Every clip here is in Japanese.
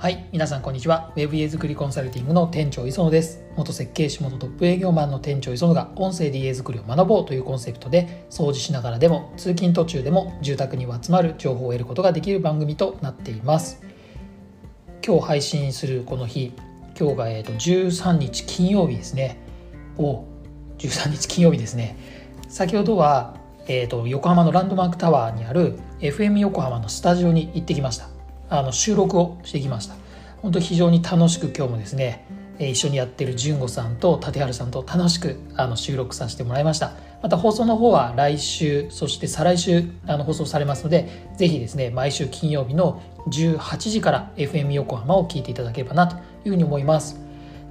はい皆さんこんにちは。Web 家作りコンサルティングの店長磯野です。元設計士元トップ営業マンの店長磯野が音声で家作りを学ぼうというコンセプトで掃除しながらでも通勤途中でも住宅に集まる情報を得ることができる番組となっています。今日配信するこの日今日がえと13日金曜日ですね。お13日金曜日ですね。先ほどはえーと、横浜のランドマークタワーにある FM 横浜のスタジオに行ってきました。あの収録をしてきました。本当非常に楽しく今日もですね一緒にやってる純子さんと立春さんと楽しくあの収録させてもらいました。また放送の方は来週そして再来週あの放送されますのでぜひですね毎週金曜日の18時から FM 横浜を聞いていただければなというふうに思います。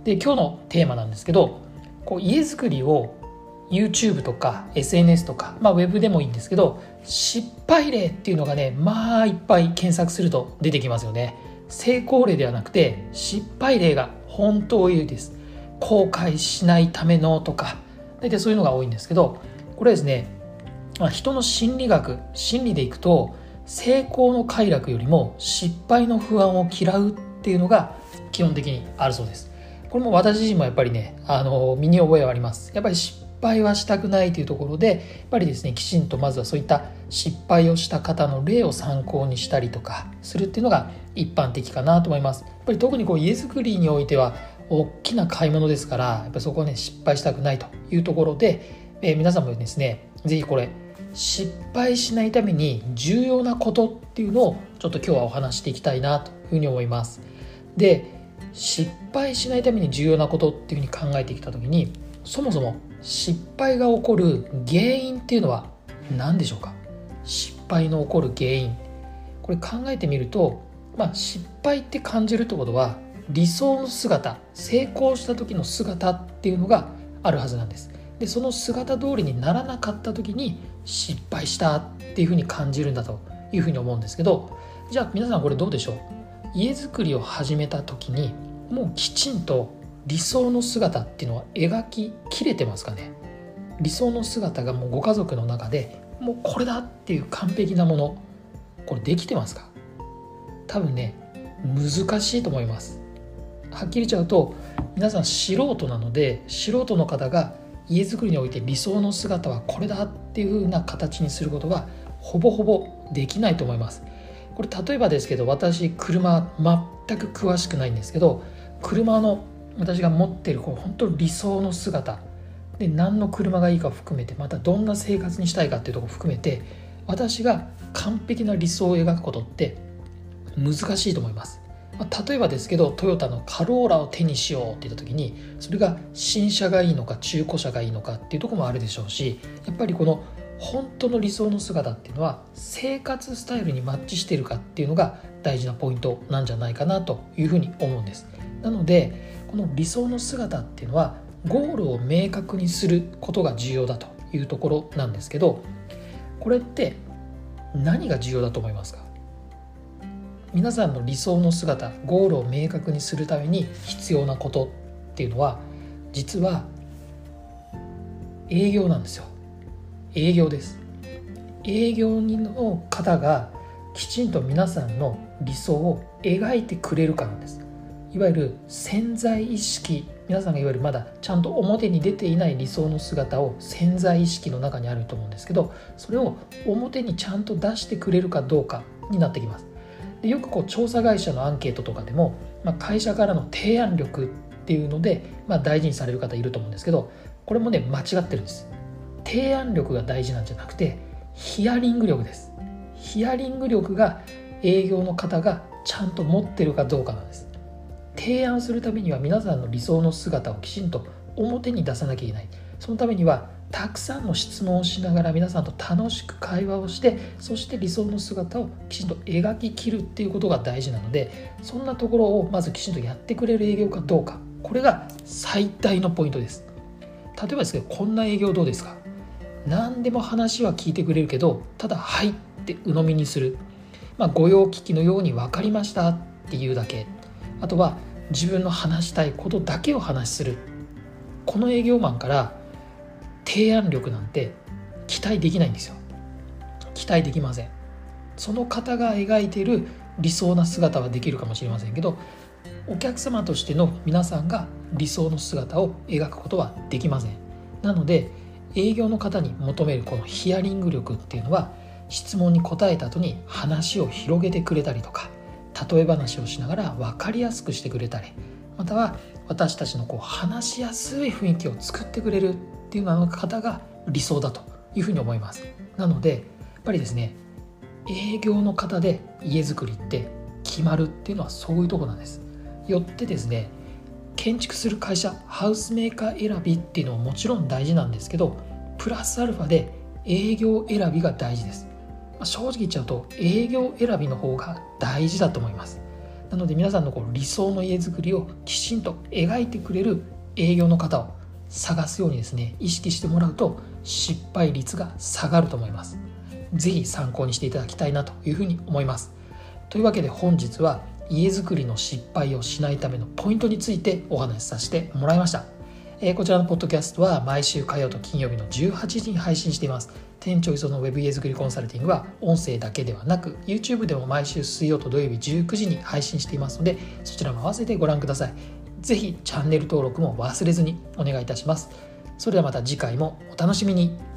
で今日のテーマなんですけどこう家づくりを YouTube とか SNS とか、まあ、Web でもいいんですけど失敗例っていうのがねまあいっぱい検索すると出てきますよね。成功例ではなくて失敗例が本当多いです。後悔しないためのとか大体そういうのが多いんですけどこれですね、まあ、人の心理学心理でいくと成功の快楽よりも失敗の不安を嫌うっていうのが基本的にあるそうです。これも私自身もやっぱりねあの身に覚えはあります。やっぱり失敗はしたくないというところでやっぱりですねきちんとまずはそういった失敗をした方の例を参考にしたりとかするっていうのが一般的かなと思います。やっぱり特にこう家づくりにおいては大きな買い物ですからやっぱそこをね失敗したくないというところで、えー、皆さんもですね是非これ失敗しないために重要なことっていうのをちょっと今日はお話していきたいなというふうに思います。で失敗しないために重要なことっていうふうに考えてきた時にそもそも失敗が起こる原因っていうのは何でしょうか？失敗の起こる原因。これ考えてみると、まあ、失敗って感じるってことは理想の姿成功した時の姿っていうのがあるはずなんです。でその姿通りにならなかった時に失敗したっていうふうに感じるんだというふうに思うんですけどじゃあ皆さんこれどうでしょう？家づくりを始めた時にもうきちんと理想の姿っていうのは描ききれてますかね？理想の姿がもうご家族の中でもうこれだっていう完璧なものこれできてますか？多分ね難しいと思います。はっきり言っちゃうと皆さん素人なので素人の方が家づくりにおいて理想の姿はこれだっていう風な形にすることはほぼほぼできないと思います。これ例えばですけど私車全く詳しくないんですけど車の私が持ってるこう本当理想の姿。で何の車がいいかを含めてまたどんな生活にしたいかっていうところ含めて私が完璧な理想を描くことって難しいと思います、ま、例えばですけどトヨタのカローラを手にしようって言った時にそれが新車がいいのか中古車がいいのかっていうとこもあるでしょうしやっぱりこの本当の理想の姿っていうのは生活スタイルにマッチしてるかっていうのが大事なポイントなんじゃないかなというふうに思うんです。なのでこの理想の姿っていうのはゴールを明確にすることが重要だというところなんですけどこれって何が重要だと思いますか？皆さんの理想の姿ゴールを明確にするために必要なことっていうのは実は営業なんですよ。営業です。営業人の方がきちんと皆さんの理想を描いてくれるかなんです。いわゆる潜在意識皆さんがいわゆるまだちゃんと表に出ていない理想の姿を潜在意識の中にあると思うんですけどそれを表にちゃんと出してくれるかどうかになってきます。でよくこう調査会社のアンケートとかでも、まあ、会社からの提案力っていうので、まあ、大事にされる方いると思うんですけどこれもね間違ってるんです。提案力が大事なんじゃなくてヒアリング力です。ヒアリング力が営業の方がちゃんと持ってるかどうかなんです。提案するためには皆さんの理想の姿をきちんと表に出さなきゃいけない。そのためにはたくさんの質問をしながら皆さんと楽しく会話をしてそして理想の姿をきちんと描ききるっていうことが大事なのでそんなところをまずきちんとやってくれる営業かどうか。これが最大のポイントです。例えばですけどこんな営業どうですか？何でも話は聞いてくれるけどただ「はい」って鵜呑みにする、まあ、御用聞きのように分かりましたっていうだけ。あとは自分の話したいことだけを話する。この営業マンから提案力なんて期待できないんですよ。期待できません。その方が描いている理想な姿はできるかもしれませんけどお客様としての皆さんが理想の姿を描くことはできません。なので営業の方に求めるこのヒアリング力っていうのは質問に答えた後に話を広げてくれたりとか例え話をしながら分かりやすくしてくれたりまたは私たちのこう話しやすい雰囲気を作ってくれるっていうよう方が理想だというふうに思います。なのでやっぱりですね営業の方で家づくりって決まるっていうのはそういうとこなんです。よってですね建築する会社ハウスメーカー選びっていうのももちろん大事なんですけどプラスアルファで営業選びが大事です。ま正直言っちゃうと営業選びの方が大事だと思います。なので皆さんのこう理想の家づくりをきちんと描いてくれる営業の方を探すようにですね意識してもらうと失敗率が下がると思います。是非参考にしていただきたいなというふうに思います。というわけで本日は家づくりの失敗をしないためのポイントについてお話しさせてもらいました。えこちらのポッドキャストは毎週火曜と金曜日の18時に配信しています。店長磯の Web 家づくりコンサルティングは音声だけではなく YouTube でも毎週水曜と土曜日19時に配信していますのでそちらも合わせてご覧ください。ぜひチャンネル登録も忘れずにお願いいたします。それではまた次回もお楽しみに。